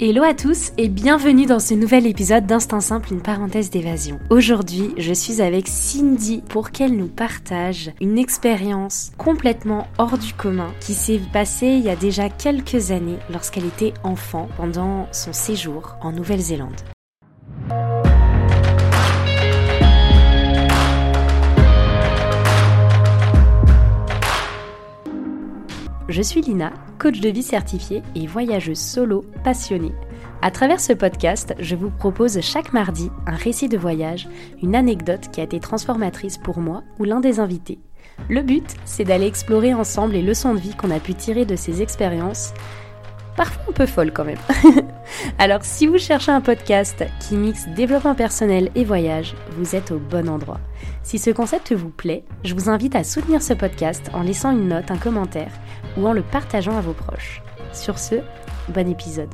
Hello à tous et bienvenue dans ce nouvel épisode d'Instant Simple, une parenthèse d'évasion. Aujourd'hui, je suis avec Cindy pour qu'elle nous partage une expérience complètement hors du commun qui s'est passée il y a déjà quelques années lorsqu'elle était enfant pendant son séjour en Nouvelle-Zélande. Je suis Lina, coach de vie certifiée et voyageuse solo passionnée. À travers ce podcast, je vous propose chaque mardi un récit de voyage, une anecdote qui a été transformatrice pour moi ou l'un des invités. Le but, c'est d'aller explorer ensemble les leçons de vie qu'on a pu tirer de ces expériences, parfois un peu folles quand même. Alors si vous cherchez un podcast qui mixe développement personnel et voyage, vous êtes au bon endroit. Si ce concept vous plaît, je vous invite à soutenir ce podcast en laissant une note, un commentaire ou en le partageant à vos proches. Sur ce, bon épisode.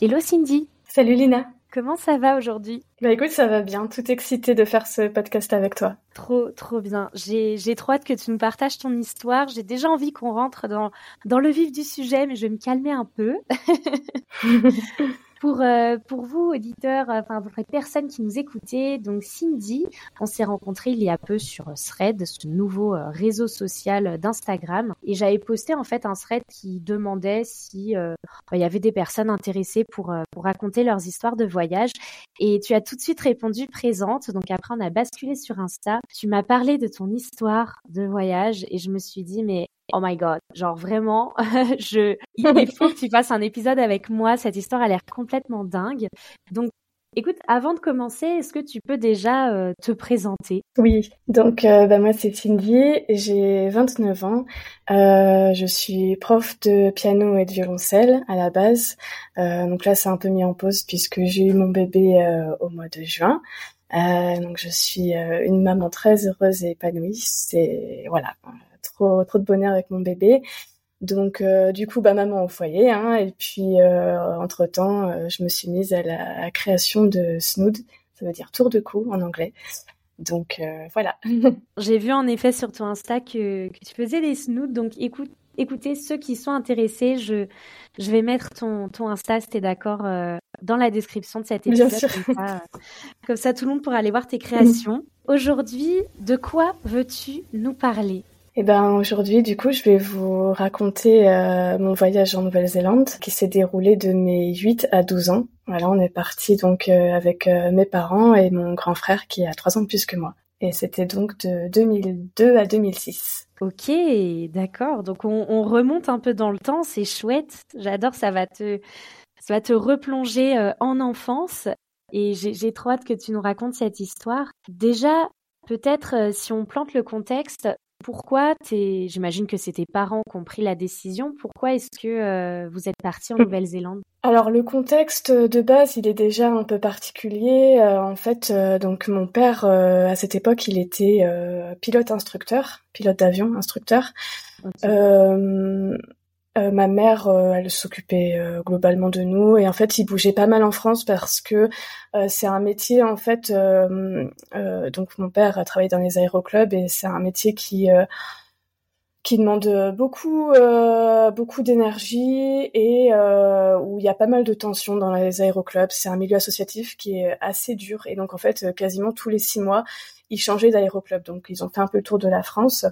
Hello Cindy Salut Lina Comment ça va aujourd'hui? Bah écoute, ça va bien, tout excité de faire ce podcast avec toi. Trop, trop bien. J'ai, trop hâte que tu nous partages ton histoire. J'ai déjà envie qu'on rentre dans, dans le vif du sujet, mais je vais me calmer un peu. Pour, euh, pour vous, auditeurs, euh, enfin, pour les personnes qui nous écoutaient, donc Cindy, on s'est rencontrés il y a peu sur Thread, ce nouveau euh, réseau social d'Instagram. Et j'avais posté en fait un thread qui demandait si il y avait des personnes intéressées pour, pour raconter leurs histoires de voyage. Et tu as tout de suite répondu présente. Donc après, on a basculé sur Insta. Tu m'as parlé de ton histoire de voyage et je me suis dit, mais oh my god, genre vraiment, je, il faut que tu fasses un épisode avec moi. Cette histoire a l'air complètement dingue. Donc, écoute, avant de commencer, est-ce que tu peux déjà euh, te présenter? Oui, donc euh, bah, moi c'est Cindy, j'ai 29 ans, euh, je suis prof de piano et de violoncelle à la base. donc là c'est un peu mis en pause puisque j'ai eu mon bébé au mois de juin. donc je suis une maman très heureuse et épanouie. C'est voilà, trop trop de bonheur avec mon bébé. Donc euh, du coup, bah maman au foyer, hein, et puis euh, entre temps, euh, je me suis mise à la création de Snood, ça veut dire tour de cou en anglais. Donc voilà. J'ai vu en effet sur ton Insta que, que tu faisais des snoods, donc écoute, écoutez ceux qui sont intéressés, je je vais mettre ton ton Insta, si t'es d'accord, dans la description de cet épisode. Bien sûr. Comme ça, comme ça, tout le monde pourra aller voir tes créations. Aujourd'hui, de quoi veux-tu nous parler? Eh ben aujourd'hui, du coup, je vais vous raconter euh, mon voyage en Nouvelle-Zélande qui s'est déroulé de mes 8 à 12 ans. Voilà, on est parti donc euh, avec euh, mes parents et mon grand frère qui a 3 ans de plus que moi. Et c'était donc de 2002 à 2006. Ok, d'accord. Donc on, on, remonte un peu dans le temps, c'est chouette. J'adore, ça va te, ça va te replonger en enfance. Et j'ai trop hâte que tu nous racontes cette histoire. Déjà, peut-être si on plante le contexte, pourquoi J'imagine que c'est tes parents qui ont pris la décision. Pourquoi est-ce que euh, vous êtes parti en Nouvelle-Zélande? Alors le contexte de base, il est déjà un peu particulier. Euh, en fait, euh, donc mon père à cette époque, il était pilote instructeur, pilote d'avion instructeur. Euh, ma mère, euh, elle s'occupait euh, globalement de nous et en fait, il bougeait pas mal en France parce que c'est un métier en fait. donc mon père a travaillé dans les aéroclubs et c'est un métier qui qui demande beaucoup beaucoup d'énergie et où il y a pas mal de tensions dans les aéroclubs. C'est un milieu associatif qui est assez dur et donc en fait, quasiment tous les six mois, ils changeaient d'aéroclub. Donc ils ont fait un peu le tour de la France.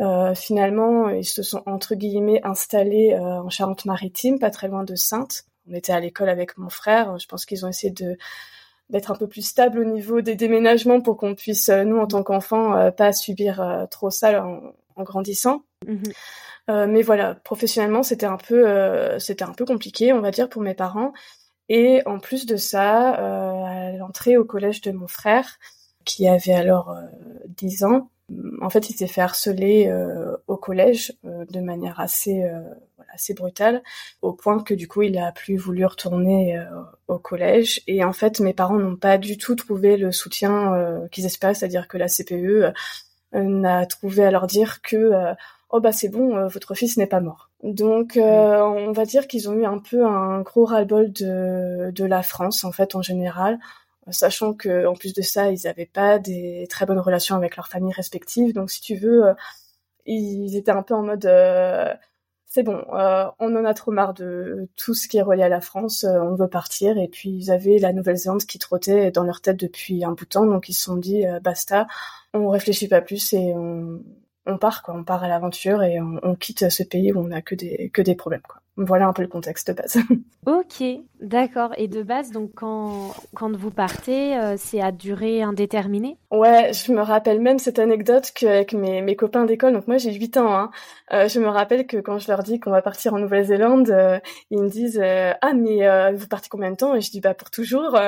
Euh, finalement, ils se sont entre guillemets installés euh, en Charente-Maritime, pas très loin de Sainte. On était à l'école avec mon frère. Je pense qu'ils ont essayé de d'être un peu plus stable au niveau des déménagements pour qu'on puisse, euh, nous en tant qu'enfants, pas subir trop ça en, grandissant. Mhm. mais voilà, professionnellement, c'était un peu, c'était un peu compliqué, on va dire, pour mes parents. Et en plus de ça, à l'entrée au collège de mon frère, qui avait alors 10 ans, en fait, il s'est fait harceler euh, au collège euh, de manière assez, euh, assez brutale, au point que du coup, il a plus voulu retourner au collège. Et en fait, mes parents n'ont pas du tout trouvé le soutien qu'ils espéraient, c'est-à-dire que la CPE n'a trouvé à leur dire que oh bah c'est bon, votre fils n'est pas mort. Donc on va dire qu'ils ont eu un peu un gros ras-le-bol de, de la France en fait en général sachant que en plus de ça, ils n'avaient pas des très bonnes relations avec leurs familles respectives. Donc, si tu veux, ils étaient un peu en mode c'est bon, euh, on en a trop marre de tout ce qui est relié à la France, euh, on veut partir. Et puis ils avaient la Nouvelle-Zélande qui trottait dans leur tête depuis un bout de temps, donc ils se sont dit euh, basta, on réfléchit pas plus et on, on part quoi, on part à l'aventure et on, on, quitte ce pays où on a que des que des problèmes quoi. Voilà un peu le contexte de base. Ok, d'accord. Et de base, donc quand, quand vous partez, euh, c'est à durée indéterminée? Ouais, je me rappelle même cette anecdote qu'avec mes, mes copains d'école, donc moi j'ai 8 ans, hein, euh, je me rappelle que quand je leur dis qu'on va partir en Nouvelle-Zélande, euh, ils me disent Ah mais vous partez combien de temps? Et je dis Bah pour toujours.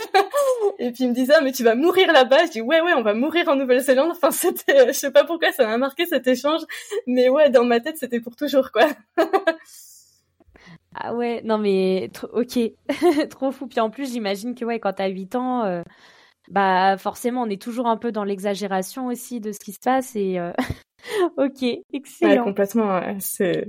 et puis ils me disent ah mais tu vas mourir là-bas. Je dis ouais ouais on va mourir en Nouvelle-Zélande. Enfin c'était, je sais pas pourquoi ça m'a marqué cet échange, mais ouais dans ma tête c'était pour toujours quoi. ah ouais non mais ok trop fou. Puis en plus j'imagine que ouais quand t'as 8 ans. Euh, bah forcément on est toujours un peu dans l'exagération aussi de ce qui se passe et euh, ok excellent ouais, complètement c'est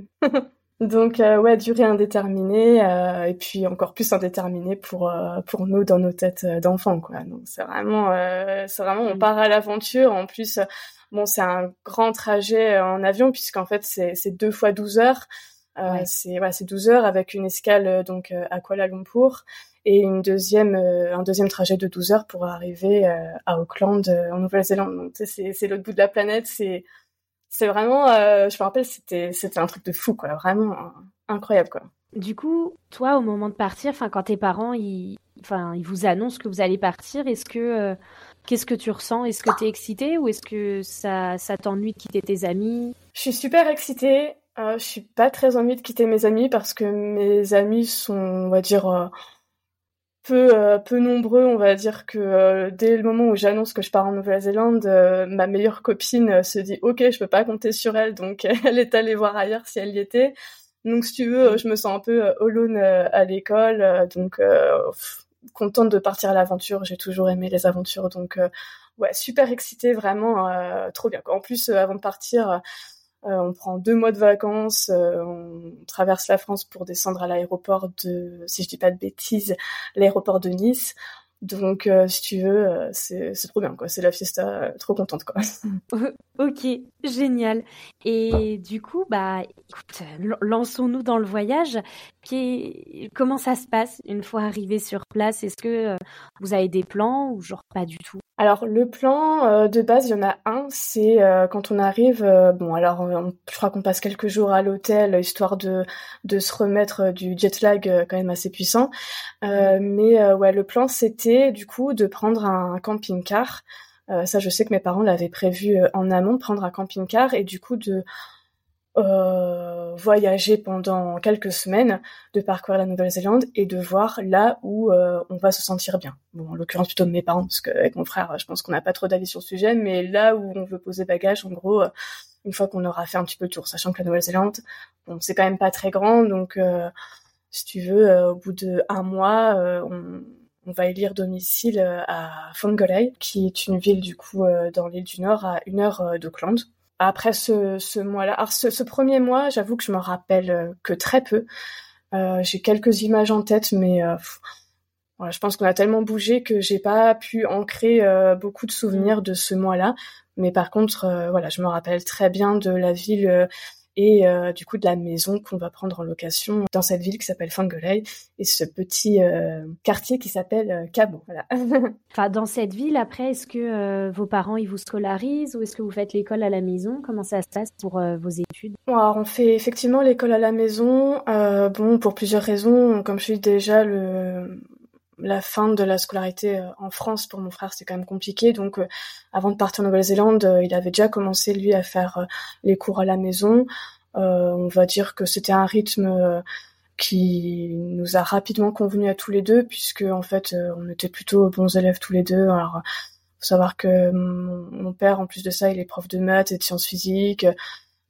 Donc euh, ouais, durée indéterminée euh, et puis encore plus indéterminée pour euh, pour nous dans nos têtes d'enfants quoi. Donc c'est vraiment c'est vraiment on mm. part à l'aventure. En plus bon c'est un grand trajet en avion puisqu'en fait c'est c'est deux fois 12 heures. C'est ouais, c'est 12 heures avec une escale donc à Kuala Lumpur et une deuxième un deuxième trajet de 12 heures pour arriver à Auckland en Nouvelle-Zélande. Donc c'est c'est l'autre bout de la planète. C'est c'est vraiment, euh, je me rappelle, c'était c'était un truc de fou, quoi, vraiment incroyable, quoi. Du coup, toi, au moment de partir, enfin, quand tes parents, ils, enfin, ils vous annoncent que vous allez partir, est-ce que, euh, qu'est-ce que tu ressens? Est-ce que tu es excitée ou est-ce que ça, ça t'ennuie de quitter tes amis? Je suis super excitée. Euh, je suis pas très envie de quitter mes amis parce que mes amis sont, on va dire, euh, peu euh, peu nombreux, on va dire que euh, dès le moment où j'annonce que je pars en Nouvelle-Zélande, euh, ma meilleure copine se dit OK, je peux pas compter sur elle, donc elle est allée voir ailleurs si elle y était. Donc si tu veux, je me sens un peu alone à l'école, donc contente de partir à l'aventure. J'ai toujours aimé les aventures, donc ouais, super excitée, vraiment trop bien. En plus, avant de partir euh, on prend deux mois de vacances, euh, on traverse la France pour descendre à l'aéroport de, si je dis pas de bêtises, l'aéroport de Nice. Donc, euh, si tu veux, c'est trop bien, quoi. C'est la fiesta, trop contente, quoi. ok, génial. Et du coup, bah, écoute, lançons-nous dans le voyage. comment ça se passe une fois arrivé sur place? Est-ce que vous avez des plans ou genre pas du tout? Alors le plan euh, de base, il y en a un, c'est euh, quand on arrive, euh, bon alors je crois qu'on passe quelques jours à l'hôtel histoire de de se remettre du jet lag quand même assez puissant. Mais ouais, le plan c'était du coup de prendre un camping-car. ça, je sais que mes parents l'avaient prévu en amont, prendre un camping-car et du coup de euh, voyager pendant quelques semaines, de parcourir la Nouvelle-Zélande et de voir là où euh, on va se sentir bien. Bon, en l'occurrence plutôt mes parents, parce qu'avec mon frère, je pense qu'on n'a pas trop d'avis sur le sujet, mais là où on veut poser bagage, en gros, euh, une fois qu'on aura fait un petit peu le tour, sachant que la Nouvelle-Zélande, bon, c'est quand même pas très grand, donc si tu veux, au bout de un mois, on, on va élire domicile à Fongolei, qui est une ville du coup dans l'île du Nord à une heure d'Auckland après ce, mois-là. Alors ce, premier mois, j'avoue que je me rappelle euh, que très peu. Euh, j'ai quelques images en tête, mais euh, je pense qu'on a tellement bougé que j'ai pas pu ancrer beaucoup de souvenirs de ce mois-là. Mais par contre, voilà, je me rappelle très bien de la ville et euh, du coup de la maison qu'on va prendre en location dans cette ville qui s'appelle Fangelei et ce petit euh, quartier qui s'appelle euh, Cabo. Voilà. enfin, dans cette ville, après, est-ce que vos parents ils vous scolarisent ou est-ce que vous faites l'école à la maison? Comment ça se passe pour vos études? Alors, on fait effectivement l'école à la maison. bon, pour plusieurs raisons. Comme je suis déjà le la fin de la scolarité euh, en France pour mon frère, c'était quand même compliqué. Donc, euh, avant de partir en Nouvelle-Zélande, euh, il avait déjà commencé lui à faire les cours à la maison. on va dire que c'était un rythme qui nous a rapidement convenu à tous les deux, puisque en fait, on était plutôt bons élèves tous les deux. Alors, faut savoir que mon, père, en plus de ça, il est prof de maths et de sciences physiques.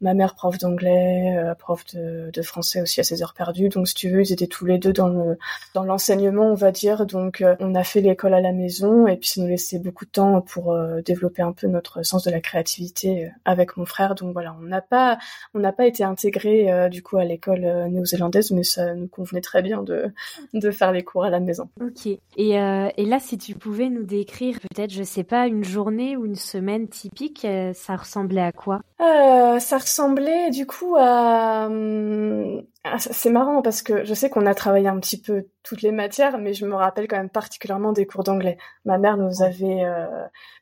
Ma mère prof d'anglais, euh, prof de, français aussi à ses heures perdues. Donc si tu veux, ils étaient tous les deux dans le dans l'enseignement, on va dire. Donc euh, on a fait l'école à la maison et puis ça nous laissait beaucoup de temps pour euh, développer un peu notre sens de la créativité avec mon frère. Donc voilà, on n'a pas on n'a pas été intégré du coup à l'école néo-zélandaise, mais ça nous convenait très bien de de faire les cours à la maison. Ok. Et et là, si tu pouvais nous décrire peut-être, je sais pas, une journée ou une semaine typique, ça ressemblait à quoi? Ça ressemblait du coup à... Hum, ah, c'est marrant parce que je sais qu'on a travaillé un petit peu toutes les matières, mais je me rappelle quand même particulièrement des cours d'anglais. Ma mère nous avait euh,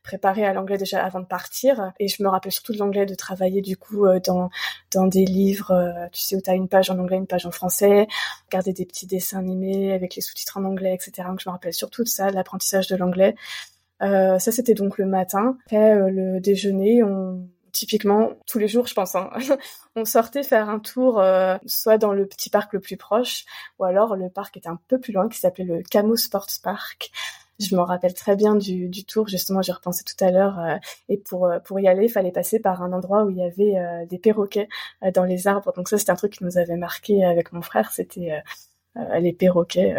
préparé à l'anglais déjà avant de partir, et je me rappelle surtout de l'anglais de travailler du coup euh, dans dans des livres, euh, tu sais où tu as une page en anglais, une page en français, regarder des petits dessins animés avec les sous-titres en anglais, etc. Donc je me rappelle surtout de ça, l'apprentissage de l'anglais. ça c'était donc le matin. Après le déjeuner, on typiquement tous les jours, je pense. Hein. on sortait faire un tour, euh, soit dans le petit parc le plus proche, ou alors le parc était un peu plus loin, qui s'appelait le Camo Sports Park. Je me rappelle très bien du, tour, justement, j'y repensé tout à l'heure. Euh, et pour euh, pour y aller, il fallait passer par un endroit où il y avait des perroquets dans les arbres. Donc ça, c'était un truc qui nous avait marqué avec mon frère. C'était les perroquets.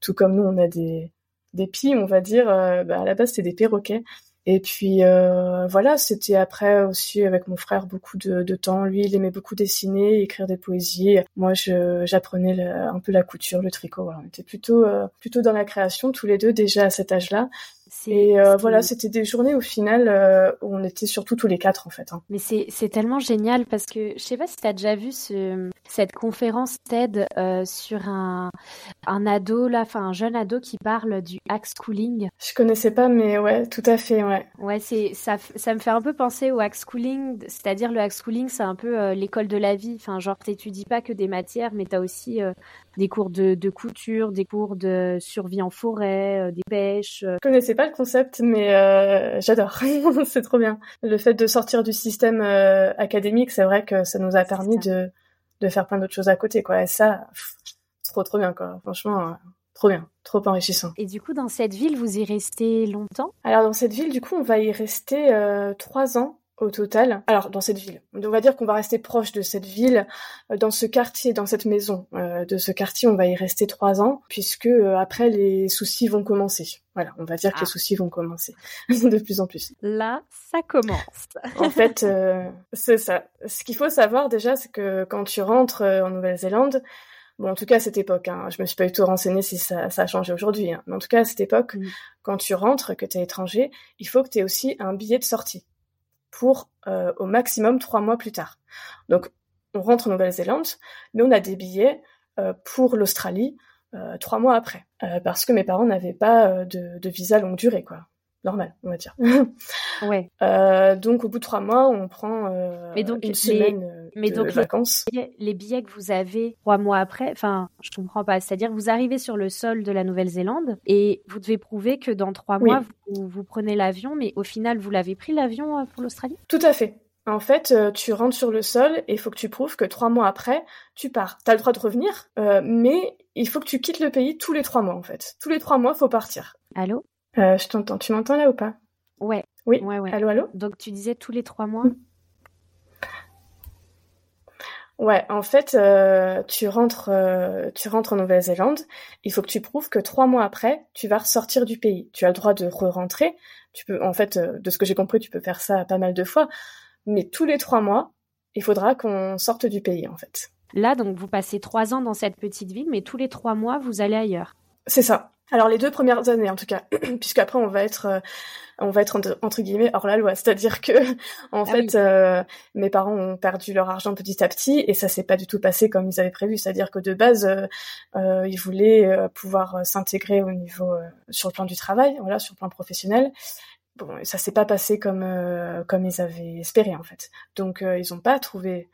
tout comme nous, on a des des pies, on va dire. Bah, à la base, c'était des perroquets. Et puis euh, voilà, c'était après aussi avec mon frère beaucoup de, temps. Lui, il aimait beaucoup dessiner, écrire des poésies. Moi, j'apprenais un peu la couture, le tricot. On était plutôt euh, plutôt dans la création tous les deux déjà à cet âge-là. Et euh, voilà, c'était des journées au final euh, où on était surtout tous les quatre en fait. Hein. Mais c'est tellement génial parce que je sais pas si tu as déjà vu ce, cette conférence TED euh, sur un, un ado là, enfin un jeune ado qui parle du hack schooling. Je connaissais pas, mais ouais, tout à fait, ouais. Ouais, ça, ça me fait un peu penser au hack schooling, c'est-à-dire le hack schooling, c'est un peu l'école de la vie. Enfin, genre t'étudies pas que des matières, mais t'as aussi des cours de, de, couture, des cours de survie en forêt, des pêches. Je connaissais pas le concept, mais euh, j'adore. c'est trop bien. Le fait de sortir du système euh, académique, c'est vrai que ça nous a permis de, de faire plein d'autres choses à côté, quoi. Et ça, trop trop bien, quoi. Franchement, euh, trop bien, trop enrichissant. Et du coup, dans cette ville, vous y restez longtemps? Alors dans cette ville, du coup, on va y rester trois ans au total. Alors dans cette ville, on va dire qu'on va rester proche de cette ville, euh, dans ce quartier, dans cette maison euh, de ce quartier, on va y rester trois ans, puisque euh, après les soucis vont commencer. Voilà, on va dire que les ah. soucis vont commencer de plus en plus. Là, ça commence. en fait, c'est ça. Ce qu'il faut savoir déjà, c'est que quand tu rentres en Nouvelle-Zélande, Bon, en tout cas à cette époque, hein, je me suis pas du tout renseignée si ça, ça a changé aujourd'hui, hein, mais en tout cas à cette époque, mm. quand tu rentres, que tu es étranger, il faut que tu aies aussi un billet de sortie pour euh, au maximum trois mois plus tard. Donc on rentre en Nouvelle-Zélande, mais on a des billets euh, pour l'Australie euh, trois mois après, parce que mes parents n'avaient pas de, de, visa longue durée, quoi normal, on va dire. ouais. Donc au bout de trois mois, on prend mais donc, une semaine euh, mais de donc, vacances. Les billets, que vous avez trois mois après, enfin, je comprends pas. C'est-à-dire, vous arrivez sur le sol de la Nouvelle-Zélande et vous devez prouver que dans trois mois, vous, vous, prenez l'avion, mais au final, vous l'avez pris l'avion pour l'Australie? Tout à fait. En fait, tu rentres sur le sol et il faut que tu prouves que trois mois après, tu pars. Tu as le droit de revenir, mais il faut que tu quittes le pays tous les trois mois, en fait. Tous les trois mois, faut partir. Allô? Euh, je t'entends. Tu m'entends là ou pas? Ouais. Oui. Ouais, ouais. Allô, allô? Donc tu disais tous les trois mois? Mm. Ouais, en fait, euh, tu rentres, euh, tu rentres en Nouvelle-Zélande. Il faut que tu prouves que trois mois après, tu vas ressortir du pays. Tu as le droit de re-rentrer. Tu peux, en fait, de ce que j'ai compris, tu peux faire ça pas mal de fois. Mais tous les trois mois, il faudra qu'on sorte du pays, en fait. Là, donc, vous passez trois ans dans cette petite ville, mais tous les trois mois, vous allez ailleurs. C'est ça. Alors les deux premières années en tout cas, puisqu'après on va être euh, on va être entre, guillemets hors la loi, c'est-à-dire que en ah fait euh, mes parents ont perdu leur argent petit à petit et ça s'est pas du tout passé comme ils avaient prévu, c'est-à-dire que de base euh, ils voulaient pouvoir s'intégrer au niveau sur le plan du travail, voilà, sur le plan professionnel. Bon, ça s'est pas passé comme comme ils avaient espéré en fait. Donc ils ont pas trouvé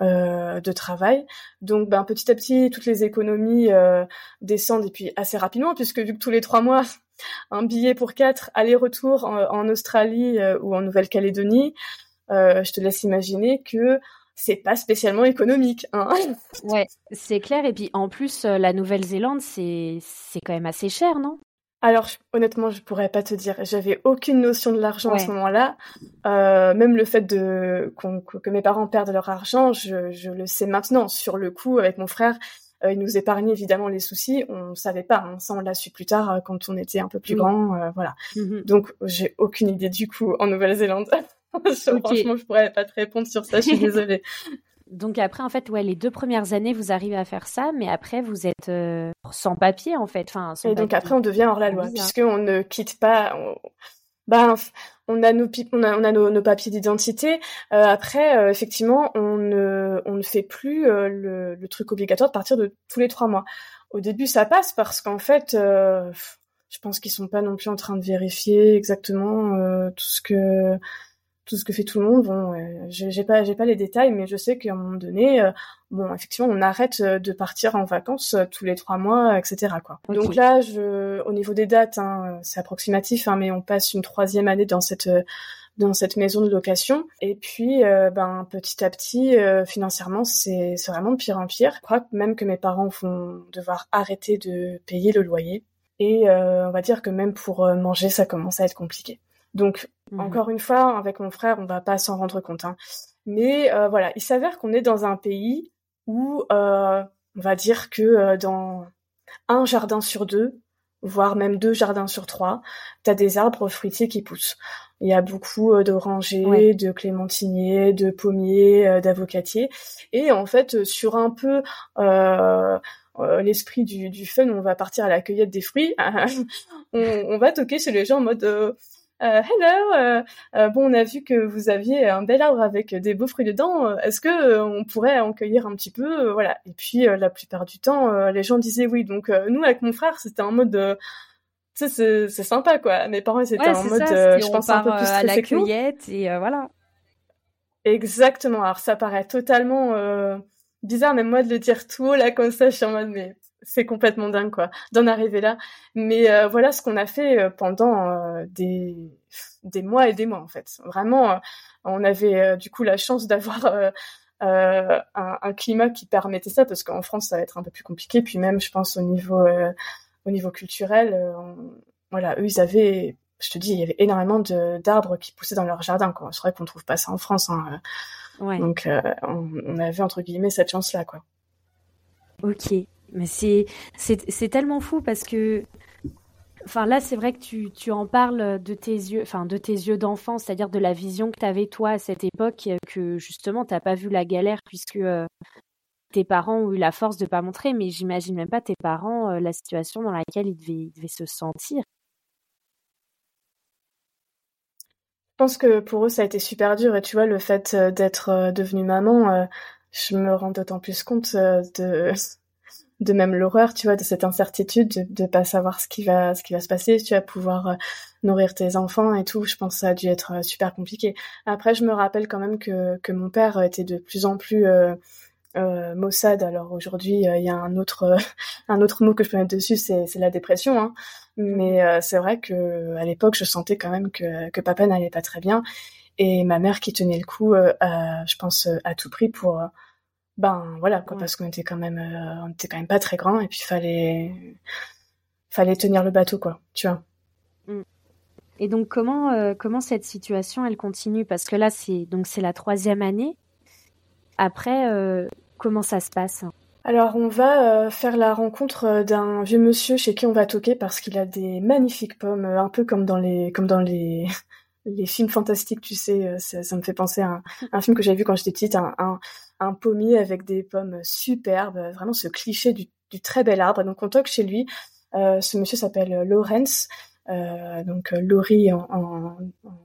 euh, de travail. Donc ben, petit à petit, toutes les économies euh, descendent et puis assez rapidement, puisque vu que tous les trois mois, un billet pour quatre aller-retour en, Australie euh, ou en Nouvelle-Calédonie, je te laisse imaginer que c'est pas spécialement économique. Hein ouais, c'est clair. Et puis en plus, la Nouvelle-Zélande, c'est quand même assez cher, non? Alors honnêtement, je pourrais pas te dire. J'avais aucune notion de l'argent à ce moment-là. Euh, même le fait de que mes parents perdent leur argent, je, je, le sais maintenant. Sur le coup, avec mon frère, euh, il nous épargnait évidemment les soucis. On savait pas. Hein. Ça, on l'a su plus tard euh, quand on était un peu plus grand. Voilà. Mm-hmm. Donc, j'ai aucune idée du coup en Nouvelle-Zélande. Franchement, je pourrais pas te répondre sur ça. Je suis désolée. Donc après, en fait, ouais, les deux premières années, vous arrivez à faire ça, mais après, vous êtes euh, sans papier, en fait. Enfin, et donc après, on devient hors la loi, puisqu'on ne quitte pas. Ben, on a nos, on a, on a nos, papiers d'identité. Euh, après, euh, effectivement, on ne, on ne fait plus le, le, truc obligatoire de partir de tous les trois mois. Au début, ça passe parce qu'en fait, je pense qu'ils sont pas non plus en train de vérifier exactement tout ce que tout ce que fait tout le monde. Bon, euh, j'ai pas, j'ai pas les détails, mais je sais qu'à un moment donné, euh, bon, effectivement, on arrête euh, de partir en vacances tous les trois mois, etc. Quoi. Donc là, je, au niveau des dates, hein, c'est approximatif, hein, mais on passe une troisième année dans cette dans cette maison de location. Et puis, ben, petit à petit, financièrement, c'est vraiment de pire en pire. Je crois même que mes parents vont devoir arrêter de payer le loyer. Et on va dire que même pour manger, ça commence à être compliqué. Donc, mmh encore une fois, avec mon frère, on va pas s'en rendre compte. Hein. Mais euh, voilà, il s'avère qu'on est dans un pays où euh, on va dire que euh, dans un jardin sur deux, voire même deux jardins sur trois, tu as des arbres fruitiers qui poussent. Il y a beaucoup d'orangers, de clémentiniers, de pommiers, d'avocatiers. Et en fait, sur un peu l'esprit du, du, fun, on va partir à la cueillette des fruits. on, on, va toquer chez les gens en mode hello, euh, euh, bon, on a vu que vous aviez un bel arbre avec des beaux fruits dedans. Est-ce que on pourrait en cueillir un petit peu, voilà. Et puis la plupart du temps, les gens disaient oui. Donc nous, avec mon frère, c'était en mode tu sais, c'est sympa, quoi. Mes parents, c'était en mode, je pense, un peu plus à la cueillette et voilà. Exactement. Alors, ça paraît totalement bizarre, même moi, de le dire tout haut, là, comme ça, je suis en mode, mais c'est complètement dingue quoi d'en arriver là. Mais euh, voilà ce qu'on a fait euh, pendant euh, des des mois et des mois en fait. Vraiment on avait du coup la chance d'avoir un, un, climat qui permettait ça parce qu'en France ça va être un peu plus compliqué. Puis même je pense au niveau au niveau culturel voilà eux ils avaient je te dis il y avait énormément d'arbres qui poussaient dans leur jardin quoi. C'est vrai qu'on trouve pas ça en France hein. ouais. donc on, on avait entre guillemets cette chance là quoi. Ok mais c'est tellement fou parce que Enfin là, c'est vrai que tu, en parles de tes yeux, enfin de tes yeux d'enfant, c'est-à-dire de la vision que tu avais toi à cette époque, que justement t'as pas vu la galère puisque euh, tes parents ont eu la force de pas montrer, mais j'imagine même pas tes parents euh, la situation dans laquelle ils devaient, se sentir. Je pense que pour eux ça a été super dur et tu vois le fait euh, d'être devenue maman, je me rends d'autant plus compte de de même l'horreur, tu vois, de cette incertitude, de, de pas savoir ce qui va, ce qui va se passer, tu vas pouvoir euh, nourrir tes enfants et tout. Je pense que ça a dû être euh, super compliqué. Après, je me rappelle quand même que, que mon père était de plus en plus euh, euh maussade. Alors aujourd'hui, il y a un autre, un autre mot que je peux mettre dessus, c'est, c'est la dépression. Hein. Mais c'est vrai que à l'époque, je sentais quand même que, que papa n'allait pas très bien. Et ma mère qui tenait le coup, je pense, à tout prix pour ben voilà quoi, parce qu'on était quand même euh, on était quand même pas très grand et puis fallait fallait tenir le bateau quoi tu vois. Mm. et donc comment euh, comment cette situation elle continue? Parce que là c'est donc c'est la troisième année. Après euh, comment ça se passe? Alors on va faire la rencontre d'un vieux monsieur chez qui on va toquer parce qu'il a des magnifiques pommes un peu comme dans les comme dans les les films fantastiques, tu sais, ça, me fait penser à un, un film que j'avais vu quand j'étais petite, un, un, un pommier avec des pommes superbes, vraiment ce cliché du, très bel arbre. Donc on toque chez lui. Euh, ce monsieur s'appelle Lawrence, euh, donc euh, Laurie en,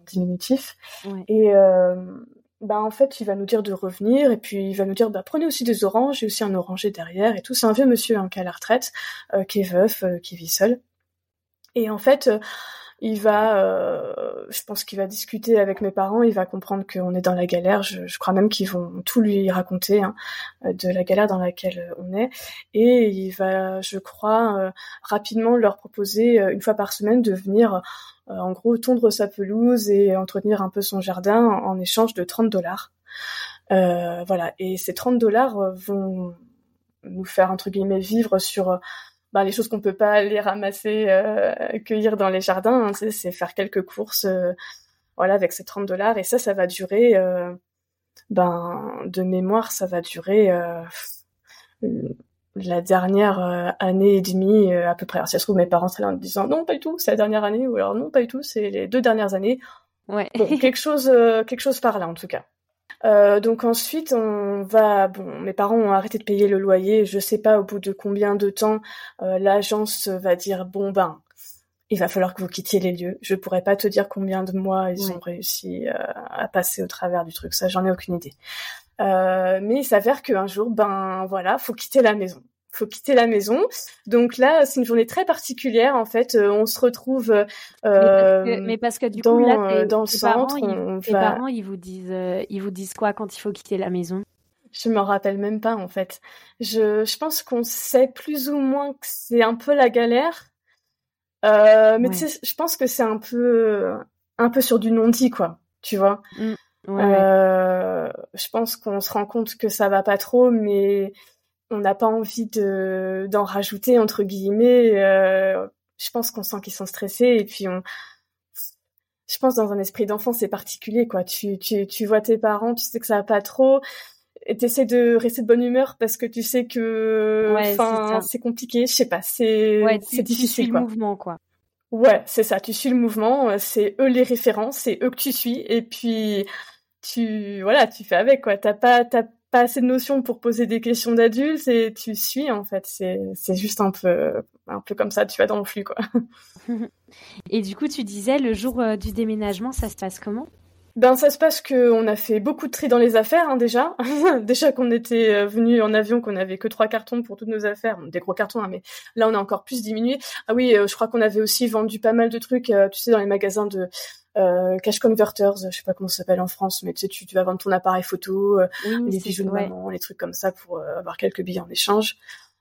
diminutif. Et bah en fait, il va nous dire de revenir et puis il va nous dire bah prenez aussi des oranges, j'ai aussi un oranger derrière et tout. C'est un vieux monsieur hein, qui a la retraite, qui est veuf, qui vit seul. Et en fait, il va, euh, je pense qu'il va discuter avec mes parents, il va comprendre qu'on est dans la galère. Je, crois même qu'ils vont tout lui raconter hein, de la galère dans laquelle on est, et il va, je crois, euh, rapidement leur proposer euh, une fois par semaine de venir, en gros, tondre sa pelouse et entretenir un peu son jardin en, échange de 30 dollars. voilà, et ces 30 dollars vont nous faire entre guillemets vivre sur bah, les choses qu'on peut pas aller ramasser, cueillir dans les jardins, hein, c'est faire quelques courses, voilà, avec ces 30 dollars. Et ça, ça va durer, ben, de mémoire, ça va durer la dernière année et demie à peu près. Alors, si ça se trouve, mes parents seraient là en disant non, pas du tout, c'est la dernière année, ou alors non, pas du tout, c'est les deux dernières années. Ouais. quelque chose, quelque chose par là en tout cas. Euh, donc ensuite, on va. Bon, mes parents ont arrêté de payer le loyer. Je sais pas au bout de combien de temps euh, l'agence va dire bon ben, il va falloir que vous quittiez les lieux. Je pourrais pas te dire combien de mois ils ont réussi euh, à passer au travers du truc. Ça, j'en ai aucune idée. Euh, mais il s'avère qu'un jour, ben voilà, faut quitter la maison faut quitter la maison. Donc là, c'est une journée très particulière. En fait, euh, on se retrouve euh, mais, parce que, du dans, coup, là, dans le centre. Parents, ils, parents, ils vous disent, euh, ils vous disent quoi quand il faut quitter la maison? Je me rappelle même pas en fait. Je, je pense qu'on sait plus ou moins que c'est un peu la galère. Euh, mais tu sais, je pense que c'est un peu, un peu sur du non-dit quoi. Tu vois. Mmh. Je pense qu'on se rend compte que ça va pas trop, mais on n'a pas envie de d'en rajouter entre guillemets. Euh, je pense qu'on sent qu'ils sont stressés et puis on. Je pense dans un esprit d'enfant c'est particulier quoi. Tu tu tu vois tes parents, tu sais que ça va pas trop. Et t'essaies de rester de bonne humeur parce que tu sais que enfin c'est compliqué je sais pas c'est c'est difficile tu suis le mouvement quoi ouais c'est ça tu suis le mouvement c'est eux les références c'est eux que tu suis et puis tu voilà tu fais avec quoi t'as pas t'as assez de notions pour poser des questions d'adultes et tu suis en fait. C'est c'est juste un peu un peu comme ça tu vas dans le flux quoi. Et du coup tu disais le jour euh, du déménagement ça se passe comment? Ben ça se passe que on a fait beaucoup de tri dans les affaires hein, déjà déjà qu'on était euh, venu en avion qu'on avait que trois cartons pour toutes nos affaires des gros cartons hein, mais là on a encore plus diminué ah oui euh, je crois qu'on avait aussi vendu pas mal de trucs tu sais dans les magasins de euh, cash converters, je sais pas comment ça s'appelle en France, mais tu sais, tu, vas vendre ton appareil photo, euh, les bijoux de maman, les trucs comme ça pour euh, avoir quelques billets en échange.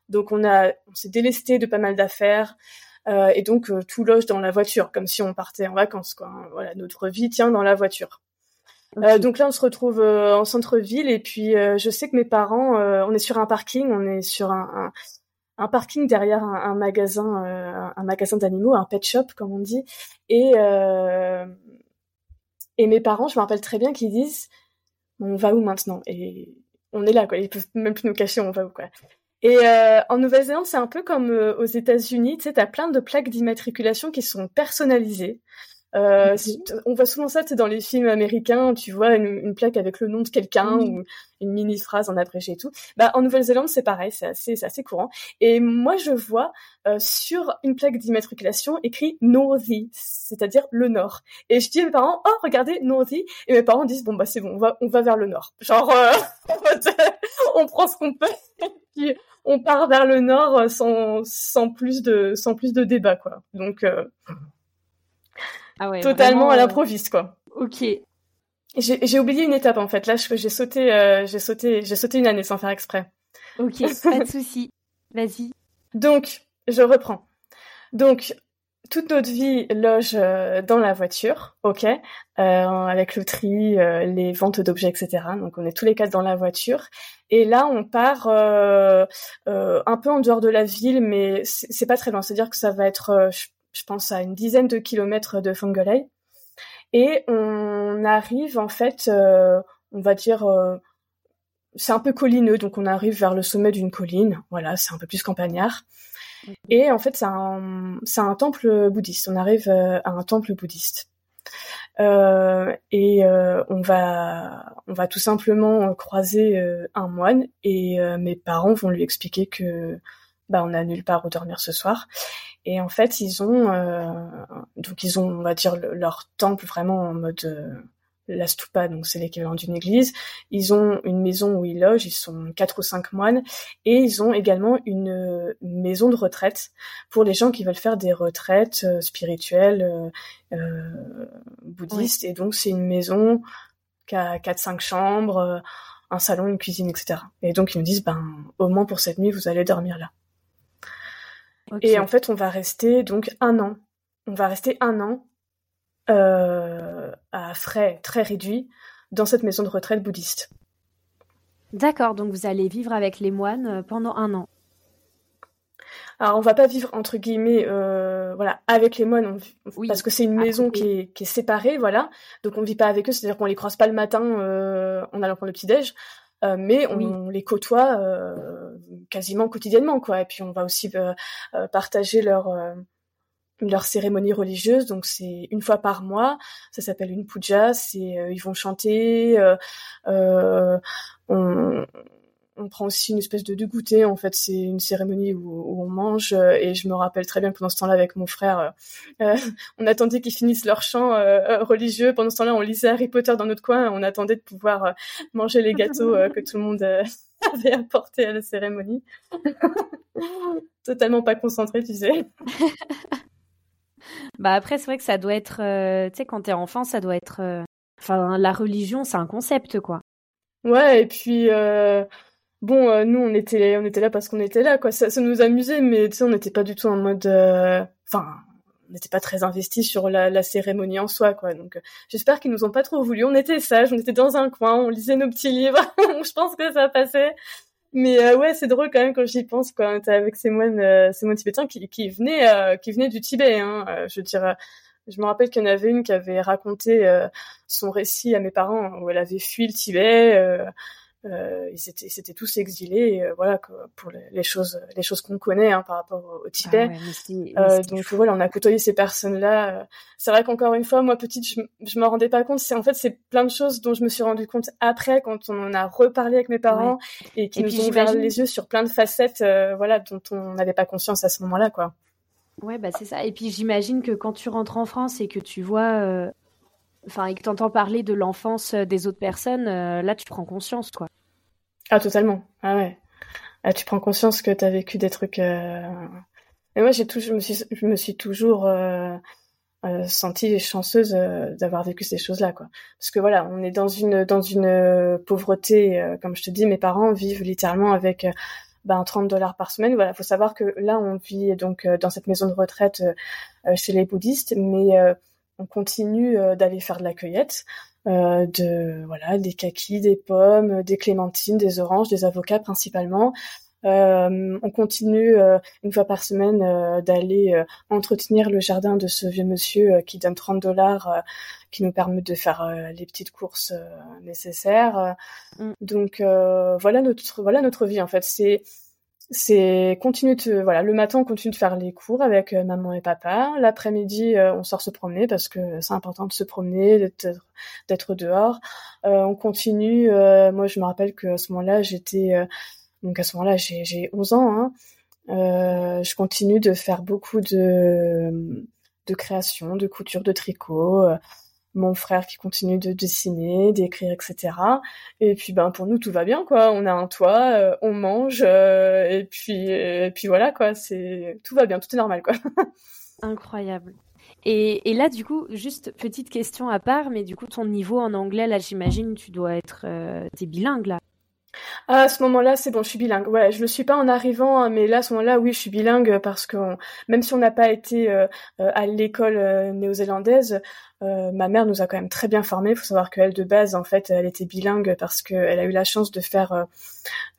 Donc on a, on s'est délesté de pas mal d'affaires. et donc tout loge dans la voiture, comme si on partait en vacances, quoi. Hein. Voilà, notre vie tient dans la voiture. Donc là, on se retrouve en centre-ville et puis je sais que mes parents, on est sur un parking, on est sur un, un parking derrière un, magasin, euh, un magasin d'animaux, un pet shop comme on dit. Et euh, et mes parents, je me rappelle très bien qu'ils disent, on va où maintenant? Et on est là, quoi. Ils peuvent même plus nous cacher, on va où, quoi. Et euh, en Nouvelle-Zélande, c'est un peu comme aux États-Unis, tu sais, t'as plein de plaques d'immatriculation qui sont personnalisées. Euh, on voit souvent ça dans les films américains, tu vois une, plaque avec le nom de quelqu'un ou une mini phrase en abrégé et tout. Bah en Nouvelle-Zélande c'est pareil, c'est assez, assez courant. Et moi je vois euh, sur une plaque d'immatriculation écrit Northy, c'est-à-dire le nord. Et je dis à mes parents oh regardez Northy et mes parents disent bon bah c'est bon on va on va vers le nord. Genre euh, on prend ce qu'on peut et puis on part vers le nord sans sans plus de sans plus de débat quoi. Donc ah totalement à euh, l'improviste, quoi. Ok. J'ai oublié une étape en fait. Là, j'ai sauté, euh, j'ai sauté, j'ai sauté une année sans faire exprès. Ok, pas de souci. Vas-y. Donc, je reprends. Donc, toute notre vie loge euh, dans la voiture, ok, euh, avec le tri, les ventes d'objets, etc. Donc, on est tous les quatre dans la voiture. Et là, on part un peu en dehors de la ville, mais c'est pas très loin. C'est-à-dire que ça va être, je pense à une dizaine de kilomètres de Fongolei. Et on arrive en fait, euh, on va dire, euh, c'est un peu collineux, donc on arrive vers le sommet d'une colline. Voilà, c'est un peu plus campagnard. Et en fait, c'est un, c'est un temple bouddhiste. On arrive euh, à un temple bouddhiste. et on va on va tout simplement croiser un moine et mes parents vont lui expliquer que bah on a nulle part où dormir ce soir et en fait, ils ont euh, donc ils ont, on va dire, leur temple vraiment en mode euh, la stupa, donc c'est l'équivalent d'une église. Ils ont une maison où ils logent, ils sont quatre ou cinq moines, et ils ont également une, maison de retraite pour les gens qui veulent faire des retraites euh, spirituelles, euh, bouddhistes. Et donc c'est une maison qui a quatre cinq chambres, un salon, une cuisine, etc. Et donc ils nous disent, ben au moins pour cette nuit, vous allez dormir là. Et en fait, on va rester donc un an. On va rester un an euh, à frais très réduits dans cette maison de retraite bouddhiste. D'accord, donc vous allez vivre avec les moines euh, pendant un an. alors on va pas vivre entre guillemets, euh, voilà, avec les moines, parce que c'est une maison qui est, qui est, séparée, voilà. Donc on vit pas avec eux, c'est-à-dire qu'on les croise pas le matin euh, en allant prendre le petit déj, euh, mais on, les côtoie quasiment quotidiennement, quoi. Et puis on va aussi euh, partager leur leur cérémonie religieuse, donc c'est une fois par mois. Ça s'appelle une puja. C'est ils vont chanter. on, on prend aussi une espèce de, goûter. En fait, c'est une cérémonie où, on mange. Euh, et je me rappelle très bien pendant ce temps-là, avec mon frère, euh, euh, on attendait qu'ils finissent leur chant religieux. Pendant ce temps-là, on lisait Harry Potter dans notre coin. On attendait de pouvoir manger les gâteaux que tout le monde avait apportés à la cérémonie. Totalement pas concentré, tu sais. bah après, c'est vrai que ça doit être, tu sais, quand t'es enfant, ça doit être, enfin, la religion, c'est un concept, quoi. Ouais, et puis bon, euh, nous on était on était là parce qu'on était là quoi. Ça, ça nous amusait, mais tu sais on n'était pas du tout en mode, euh, enfin n'était pas très investis sur la, la, cérémonie en soi quoi. Donc euh, j'espère qu'ils nous ont pas trop voulu. On était sages, on était dans un coin, on lisait nos petits livres. je pense que ça passait. Mais ouais, c'est drôle quand même quand j'y pense quand on avec ces moines, ces moines tibétains qui, qui venaient, qui venaient du Tibet. Hein. je veux dire, je me rappelle qu'il y en avait une qui avait raconté son récit à mes parents où elle avait fui le Tibet. Euh, ils étaient, c'était tous exilés, euh, voilà, pour les, choses, les choses qu'on connaît hein, par rapport au, Tibet. Ah euh, donc voilà, on a côtoyé ces personnes-là. C'est vrai qu'encore une fois, moi petite, je, je m'en rendais pas compte. C'est en fait, c'est plein de choses dont je me suis rendu compte après quand on en a reparlé avec mes parents et qui nous ont ouvert les yeux sur plein de facettes, voilà, dont on n'avait pas conscience à ce moment-là, quoi. Ouais, bah c'est ça. Et puis j'imagine que quand tu rentres en France et que tu vois enfin, et que t'entends parler de l'enfance des autres personnes, là, tu prends conscience, quoi. Ah, totalement. Ah ouais. Ah, tu prends conscience que tu as vécu des trucs. Euh... Et moi, j'ai je me suis, je me suis toujours euh, euh, sentie chanceuse euh, d'avoir vécu ces choses-là, quoi. Parce que voilà, on est dans une dans une euh, pauvreté, euh, comme je te dis, mes parents vivent littéralement avec ben 30 dollars par semaine. Voilà, faut savoir que là, on vit donc dans cette maison de retraite chez les bouddhistes, mais on continue d'aller faire de la cueillette. Euh, de voilà des kakis, des pommes, des clémentines, des oranges, des avocats principalement. Euh, on continue euh, une fois par semaine d'aller entretenir le jardin de ce vieux monsieur qui donne 30 dollars, qui nous permet de faire les petites courses nécessaires. Mm. Donc voilà notre voilà notre vie en fait. C'est c'est continue de voilà le matin on continue de faire les cours avec euh, maman et papa. L'après-midi euh, on sort se promener parce que c'est important de se promener d'être d'être dehors. Euh, on continue moi je me rappelle que à ce moment-là j'étais donc à ce moment-là j'ai j'ai 11 ans hein, je continue de faire beaucoup de de création de couture de tricot mon frère qui continue de dessiner, d'écrire, etc. Et puis ben pour nous tout va bien quoi. On a un toit, euh, on mange euh, et puis et puis voilà quoi. C'est tout va bien, tout est normal quoi. Incroyable. Et, et, là, du coup, juste petite question à part, mais du coup, ton niveau en anglais, là, j'imagine, tu dois être, euh, t'es bilingue là. Ah, à ce moment-là, c'est bon, je suis bilingue. Ouais, je le suis pas en arrivant, hein, mais là, à ce moment-là, oui, je suis bilingue parce que même si on n'a pas été euh, à l'école euh, ma mère nous a quand même très bien formés. Il faut savoir qu'elle, de base, en fait, elle était bilingue parce qu'elle a eu la chance de faire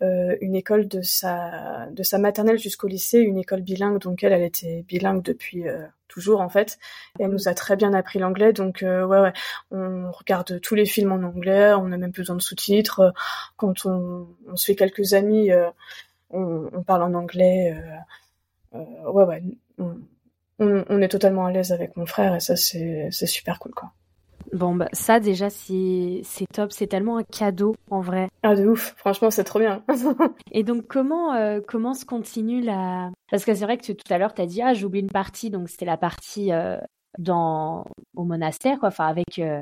une école de sa de sa maternelle jusqu'au lycée, une école bilingue. Donc elle, elle était bilingue depuis toujours en fait. Elle nous a très bien appris l'anglais, donc euh, ouais ouais, on regarde tous les films en anglais, on a même besoin de sous-titres. Quand on, on, se fait quelques amis, euh, on, on, parle en anglais. Euh, ouais ouais, on, est totalement à l'aise avec mon frère et ça c'est super cool quoi. Bon, bah, ça déjà, c'est top. C'est tellement un cadeau en vrai. Ah, de ouf. Franchement, c'est trop bien. et donc, comment, euh, comment se continue la. Parce que c'est vrai que tout à l'heure, tu as dit, ah, j'oublie une partie. Donc, c'était la partie euh, dans... au monastère, quoi. Enfin, avec. Euh,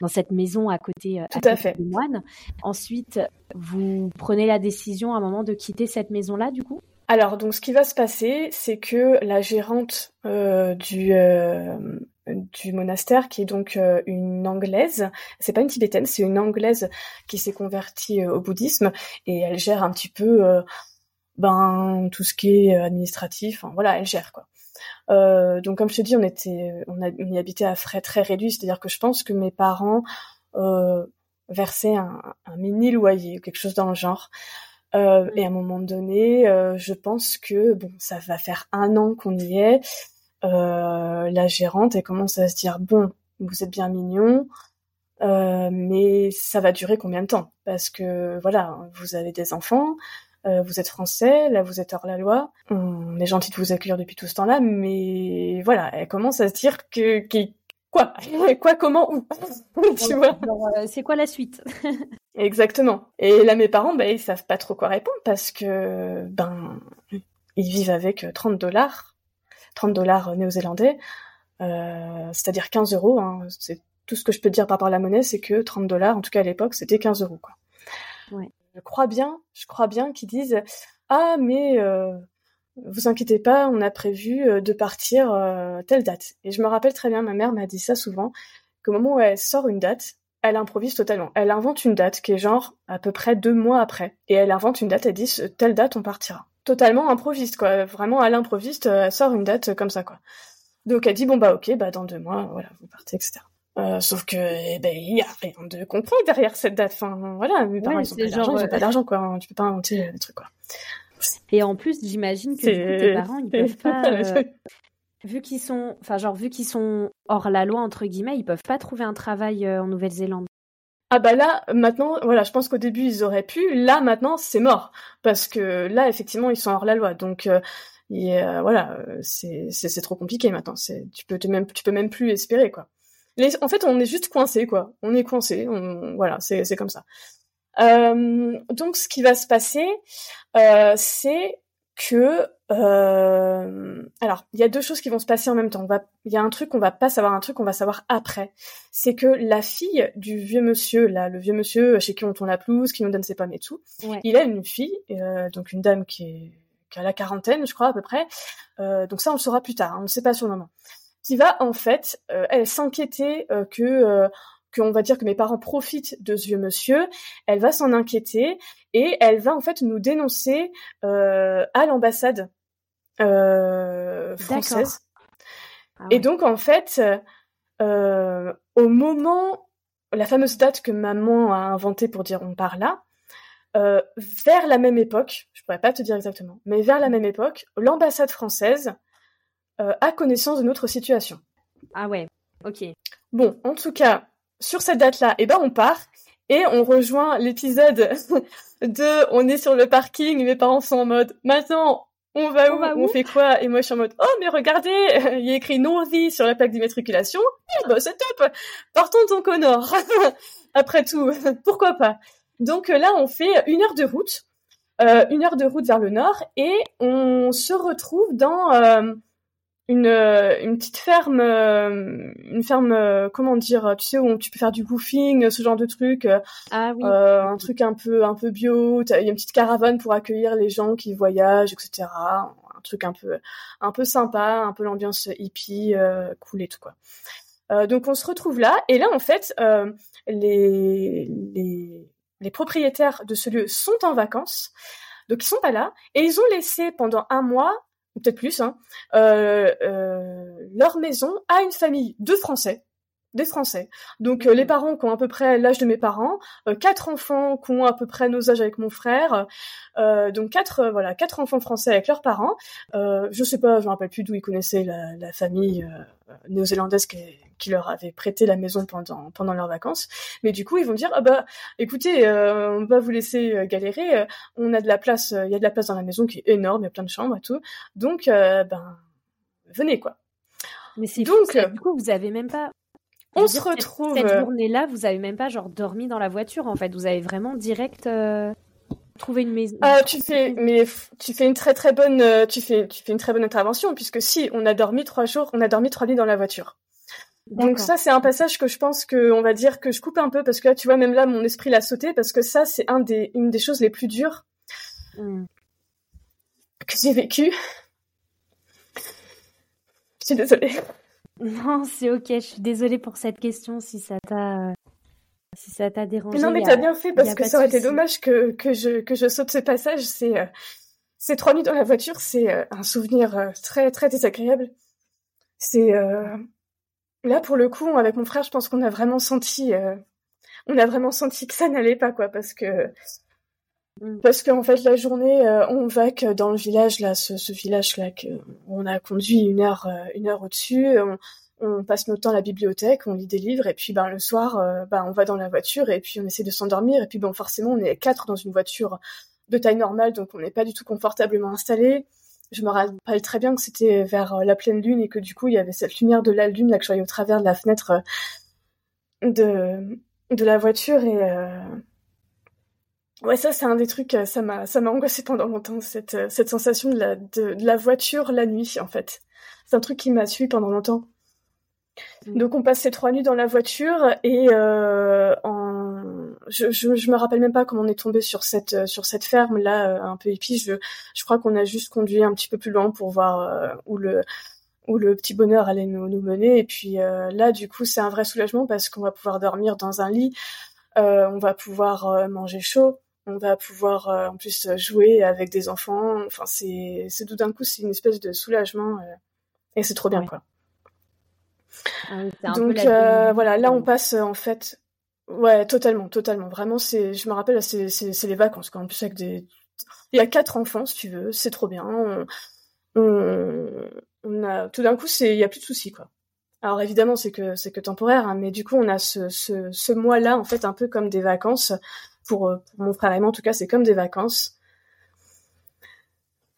dans cette maison à côté, Tout à, fait. moine. Ensuite, vous prenez la décision à un moment de quitter cette maison-là, du coup? Alors, donc, ce qui va se passer, c'est que la gérante du, du monastère, qui est donc euh, une anglaise. C'est pas une tibétaine, c'est une anglaise qui s'est convertie euh, au bouddhisme et elle gère un petit peu euh, ben tout ce qui est administratif. Voilà, elle gère quoi. donc comme je te dis, on était, on, y habitait à frais très réduits, c'est-à-dire que je pense que mes parents versaient un, mini loyer, quelque chose dans le genre. Euh, et à un moment donné, euh, je pense que bon, ça va faire un an qu'on y est. Euh, la gérante, elle commence à se dire bon, vous êtes bien mignon, mais ça va durer combien de temps? Parce que voilà, vous avez des enfants, vous êtes français, là vous êtes hors la loi. On est gentil de vous accueillir depuis tout ce temps-là, mais voilà, elle commence à se dire que, que quoi? Quoi, comment, où? Tu vois? C'est quoi la suite? Exactement. Et là, mes parents, ben, ils savent pas trop quoi répondre parce que, ben, ils vivent avec 30 dollars, 30 dollars néo-zélandais, euh, c'est-à-dire 15 euros. Hein. C'est tout ce que je peux dire par rapport à la monnaie, c'est que 30 dollars, en tout cas à l'époque, c'était 15 euros, quoi. Ouais. Je crois bien, je crois bien qu'ils disent, ah, mais euh, vous inquiétez pas, on a prévu euh, de partir euh, telle date. Et je me rappelle très bien, ma mère m'a dit ça souvent, qu'au moment où elle sort une date, elle improvise totalement. Elle invente une date qui est genre à peu près deux mois après. Et elle invente une date, elle dit telle date on partira. Totalement improviste, quoi. Vraiment à l'improviste, euh, elle sort une date comme ça, quoi. Donc elle dit bon bah ok, bah dans deux mois, voilà, vous partez, etc. Euh, sauf que eh ben il y a rien de concret derrière cette date. Enfin voilà, mes parents ils ont pas d'argent, ils ont pas d'argent quoi. Tu peux pas inventer des trucs quoi. Et en plus, j'imagine que tes parents ils peuvent pas. Euh, vu qu'ils sont, enfin genre vu qu'ils sont hors la loi entre guillemets, ils peuvent pas trouver un travail euh, en Nouvelle-Zélande. Ah bah là, maintenant, voilà, je pense qu'au début ils auraient pu. Là, maintenant, c'est mort parce que là, effectivement, ils sont hors la loi. Donc euh, voilà, c'est c'est trop compliqué maintenant. C'est tu peux te même tu peux même plus espérer quoi. Les, en fait, on est juste coincé quoi. On est coincé. On, voilà, c'est c'est comme ça. Euh, donc, ce qui va se passer, euh, c'est que euh, alors il y a deux choses qui vont se passer en même temps. il y a un truc qu'on va pas savoir, un truc qu'on va savoir après. C'est que la fille du vieux monsieur, là, le vieux monsieur chez qui on tourne la pelouse, qui nous donne ses pommes et tout, il a une fille, euh, donc une dame qui est qui a la quarantaine, je crois à peu près. Euh, donc ça, on le saura plus tard. Hein, on ne sait pas sur le moment. Qui va en fait, euh, elle s'inquiéter que qu'on va dire que mes parents profitent de ce vieux monsieur, elle va s'en inquiéter et elle va en fait nous dénoncer euh, à l'ambassade euh, française. Ah et donc en fait, euh, au moment, la fameuse date que maman a inventée pour dire on part là, vers la même époque, je pourrais pas te dire exactement, mais vers la même époque, l'ambassade française a connaissance de notre situation. Ah ouais, ok. Bon, en tout cas, sur cette date-là, eh ben on part et on rejoint l'épisode de on est sur le parking, mes parents sont en mode maintenant on va, où, on fait quoi? Et moi je suis en mode oh mais regardez, il y a écrit vie sur la plaque d'immatriculation. Eh ben, c'est top. Partons donc au nord. Après tout, pourquoi pas? Donc là on fait une heure de route, euh, une heure de route vers le nord et on se retrouve dans euh, une, euh, une petite ferme, euh, une ferme, euh, comment dire, tu sais où tu peux faire du woofing, ce genre de truc. Ah oui. un truc un peu un peu bio. Il y a une petite caravane pour accueillir les gens qui voyagent, etc. Un truc un peu un peu sympa, un peu l'ambiance hippie, cool et tout quoi. donc on se retrouve là et là en fait les, les les propriétaires de ce lieu sont en vacances. Donc ils sont pas là et ils ont laissé pendant un mois peut-être plus, hein, euh, euh, leur maison à une famille de Français, des Français. Donc euh, les parents qui ont à peu près l'âge de mes parents, quatre enfants qui ont à peu près nos âges avec mon frère, donc quatre voilà quatre enfants français avec leurs parents. je sais pas, je me rappelle plus d'où ils connaissaient la, la famille néo-zélandaise qui leur avaient prêté la maison pendant pendant leurs vacances. Mais du coup, ils vont dire ah bah écoutez, euh, on va vous laisser euh, galérer. Euh, on a de la place, il y a de la place dans la maison qui est énorme, il y a plein de chambres et tout. Donc ben venez quoi. Mais c'est donc du coup vous avez même pas. On se retrouve. Cette, journée-là, vous avez même pas genre dormi dans la voiture en fait. Vous avez vraiment direct. trouvé une maison. Ah, tu fais, mais tu fais une très très bonne, tu fais, tu fais une très bonne intervention puisque si on a dormi trois jours, on a dormi trois nuits dans la voiture. Donc ça, c'est un passage que je pense que on va dire que je coupe un peu parce que là, tu vois, même là, mon esprit l'a sauté parce que ça, c'est un des, une des choses les plus dures hmm. que j'ai vécues. Je suis désolée. Non, c'est ok. Je suis désolée pour cette question si ça t'a si ça t'a dérangé. Non, mais t'as bien fait parce que ça aurait été dommage que, que je que je saute ce passage. C'est euh, ces trois nuits dans la voiture, c'est euh, un souvenir euh, très très désagréable. C'est Là, pour le coup, avec mon frère, je pense qu'on a vraiment senti, euh, on a vraiment senti que ça n'allait pas, quoi, parce que. Parce qu'en fait, la journée, euh, on va que dans le village, là, ce, village-là, que on a conduit une heure, euh, une heure au-dessus. On, on, passe notre temps à la bibliothèque, on lit des livres, et puis ben, le soir, euh, ben, on va dans la voiture, et puis on essaie de s'endormir. Et puis bon, forcément, on est quatre dans une voiture de taille normale, donc on n'est pas du tout confortablement installé. Je me rappelle très bien que c'était vers la pleine lune et que du coup, il y avait cette lumière de la lune là que je voyais au travers de la fenêtre de, de la voiture et Ouais, ça c'est un des trucs, euh, ça m'a ça m'a angoissé pendant longtemps cette euh, cette sensation de la de, la voiture la nuit en fait. C'est un truc qui m'a suivi pendant longtemps. Mm. Donc on passe ces trois nuits dans la voiture et euh, en je, je, je me rappelle même pas comment on est tombé sur cette sur cette ferme là un peu hippie. Je je crois qu'on a juste conduit un petit peu plus loin pour voir où le où le petit bonheur allait nous, nous mener et puis là du coup c'est un vrai soulagement parce qu'on va pouvoir dormir dans un lit, on va pouvoir manger chaud on va pouvoir euh, en plus jouer avec des enfants. Enfin, c'est, tout d'un coup, c'est une espèce de soulagement euh, et c'est trop bien, quoi. Ah Donc euh, voilà, là on passe en fait, ouais, totalement, totalement. Vraiment, c'est, je me rappelle, c'est, les vacances quand en plus avec des, il y a quatre enfants si tu veux, c'est trop bien. On, on, a tout d'un coup, c'est, il y a plus de soucis quoi. Alors évidemment, c'est que c'est que temporaire, hein, mais du coup, on a ce, ce, ce mois-là en fait un peu comme des vacances pour, euh, pour mon frère et moi, en tout cas, c'est comme des vacances.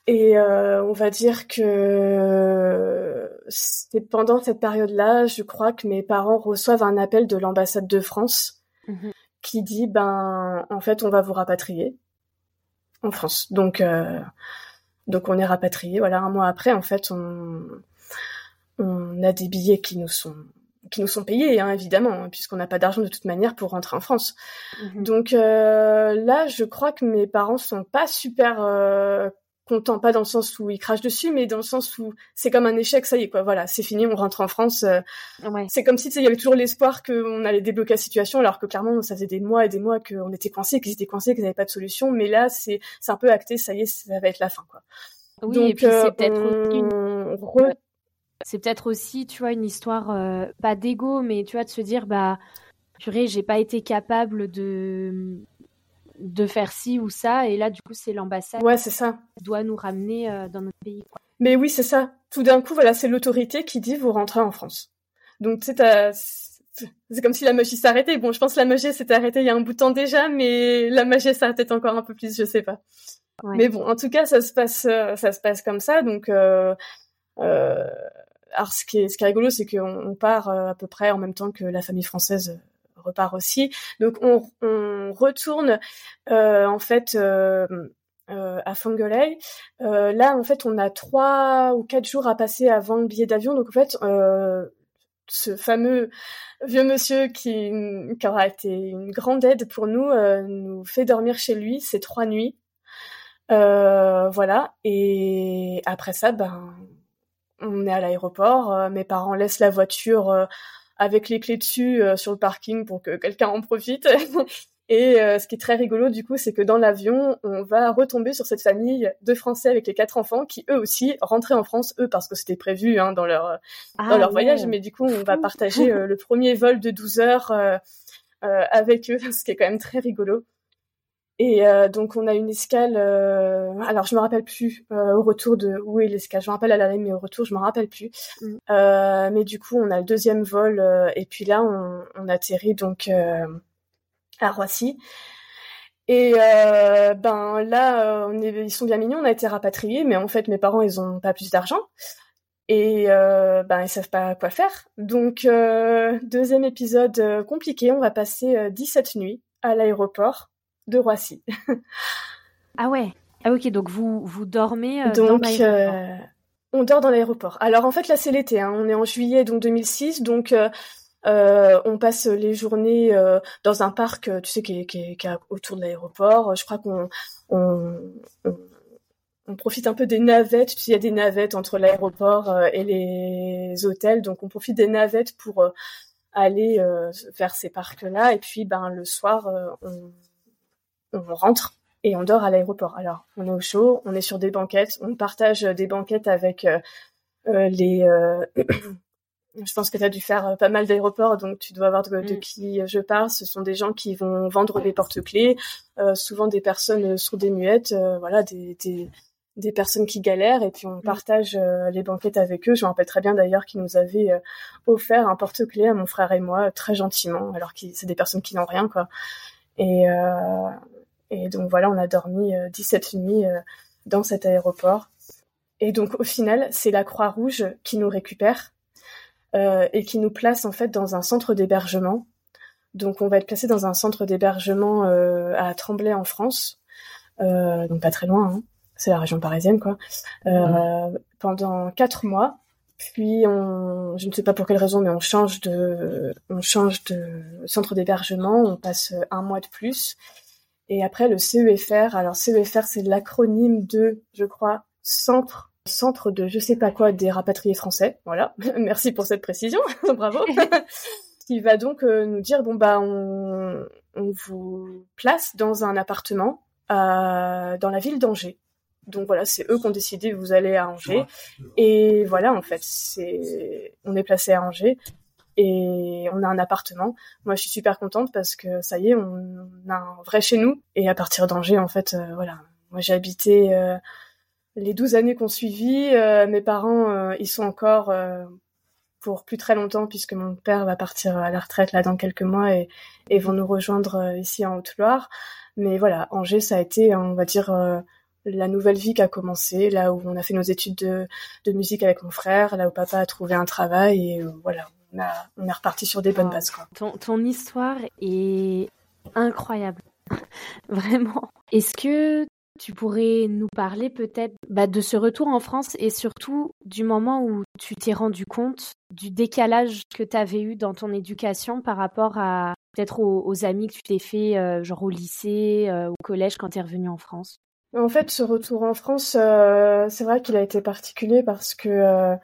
Et euh, on va dire que c'est pendant cette période-là, je crois que mes parents reçoivent un appel de l'ambassade de France mhm. qui dit ben en fait on va vous rapatrier en France. Donc euh, donc on est rapatrié. Voilà un mois après en fait on on a des billets qui nous sont qui nous sont payés, hein, évidemment, hein, puisqu'on n'a pas d'argent de toute manière pour rentrer en France. Mhm. Donc euh, là, je crois que mes parents sont pas super euh, contents, pas dans le sens où ils crachent dessus, mais dans le sens où c'est comme un échec, ça y est, quoi. Voilà, c'est fini, on rentre en France. Euh, c'est comme si il y avait toujours l'espoir qu'on allait débloquer la situation, alors que clairement, ça faisait des mois et des mois qu'on était coincés, qu'ils étaient coincés, qu'ils n'avaient pas de solution. Mais là, c'est un peu acté, ça y est, ça va être la fin, quoi. Oui, Donc, et puis c'est peut-être une c'est peut-être aussi, tu vois, une histoire euh, pas d'ego, mais tu vois, de se dire, bah, purée, j'ai pas été capable de de faire ci ou ça, et là, du coup, c'est l'ambassade. Ouais, c'est ça. Qui doit nous ramener euh, dans notre pays. Mais oui, c'est ça. Tout d'un coup, voilà, c'est l'autorité qui dit vous rentrez en France. Donc, sais, c'est comme si la magie s'arrêtait. Bon, je pense que la magie s'est arrêtée il y a un bout de temps déjà, mais la magie s'arrêtait encore un peu plus, je sais pas. Mais bon, en tout cas, ça se passe, euh, ça se passe comme ça. Donc, euh, euh, alors ce qui est, ce qui est rigolo, c'est qu'on part euh, à peu près en même temps que la famille française euh, repart aussi. Donc on, on retourne euh, en fait euh, euh, à Fangolei. là en fait on a trois ou quatre jours à passer avant le billet d'avion. Donc en fait ce fameux vieux monsieur qui, qui aura été une grande aide pour nous nous fait dormir chez lui ces trois nuits. voilà et après ça ben on est à l'aéroport, euh, mes parents laissent la voiture euh, avec les clés dessus euh, sur le parking pour que quelqu'un en profite. Et ce qui est très rigolo du coup, c'est que dans l'avion, on va retomber sur cette famille de Français avec les quatre enfants qui eux aussi rentraient en France, eux parce que c'était prévu hein, dans leur dans leur ah voyage. Mais du coup, on va partager le premier vol de 12 heures avec eux, ce qui est quand même très rigolo. Et euh, donc on a une escale. Euh, alors je me rappelle plus euh, au retour de où est l'escale. Je me rappelle à l'aller, mais au retour je me rappelle plus. Mm. mais du coup on a le deuxième vol et puis là on, on atterrit donc à Roissy. Et ben là on est, ils sont bien mignons. On a été rapatriés, mais en fait mes parents ils ont pas plus d'argent et ben ils savent pas quoi faire. Donc deuxième épisode compliqué. On va passer 17 nuits à l'aéroport de Roissy. ah ouais. Ah ok, donc vous, vous dormez euh, donc, dans euh, On dort dans l'aéroport. Alors en fait là c'est l'été, hein. on est en juillet donc 2006, donc euh, on passe les journées dans un parc, tu sais, qui est, qui est, autour de l'aéroport. Je crois qu'on on, on, profite un peu des navettes. Il y a des navettes entre l'aéroport et les hôtels, donc on profite des navettes pour aller vers ces parcs-là. Et puis, ben le soir, on on rentre et on dort à l'aéroport. Alors, on est au chaud, on est sur des banquettes, on partage des banquettes avec euh, euh, les je pense que tu as dû faire pas mal d'aéroports, donc tu dois voir de, de, mm. qui je parle. Ce sont des gens qui vont vendre des porte-clés, souvent des personnes sourdes et muettes, voilà, des, des, des personnes qui galèrent et puis on mm. partage euh, les banquettes avec eux. Je me rappelle très bien d'ailleurs qu'ils nous avaient euh, offert un porte-clés à mon frère et moi très gentiment, alors que c'est des personnes qui n'ont rien quoi. Et, euh, et donc voilà, on a dormi 17 nuits dans cet aéroport. Et donc au final, c'est la Croix-Rouge qui nous récupère et qui nous place en fait dans un centre d'hébergement. Donc on va être placé dans un centre d'hébergement à Tremblay en France, donc pas très loin. Hein c'est la région parisienne, quoi, euh, pendant quatre mois. Puis on, je ne sais pas pour quelle raison, mais on change de, on change de centre d'hébergement, on passe un mois de plus. Et après le CEFR, alors CEFR c'est l'acronyme de, je crois, centre centre de je sais pas quoi des rapatriés français. Voilà, merci pour cette précision, bravo. Qui va donc euh, nous dire bon bah on, on vous place dans un appartement euh, dans la ville d'Angers. Donc voilà, c'est eux qui ont décidé vous allez à Angers. Et voilà, en fait, c'est on est placé à Angers et on a un appartement. Moi, je suis super contente parce que ça y est, on a un vrai chez nous. Et à partir d'Angers, en fait, euh, voilà. Moi, j'ai habité euh, les 12 années qu'on suivit. Euh, mes parents, ils sont encore pour plus très longtemps puisque mon père va partir à la retraite là dans quelques mois et, vont nous rejoindre ici en Haute-Loire. Mais voilà, Angers, ça a été, on va dire la nouvelle vie qui a commencé, là où on a fait nos études de, musique avec mon frère, là où papa a trouvé un travail et euh, voilà, on, a, on est reparti sur des bonnes bases. Quoi. Ton, ton histoire est incroyable, vraiment. Est-ce que tu pourrais nous parler peut-être bah, de ce retour en France et surtout du moment où tu t'es rendu compte du décalage que tu avais eu dans ton éducation par rapport à peut-être aux, amis que tu t'es fait euh, genre au lycée, euh, au collège quand tu es revenu en France? En fait, ce retour en France, euh, c'est vrai qu'il a été particulier parce que euh,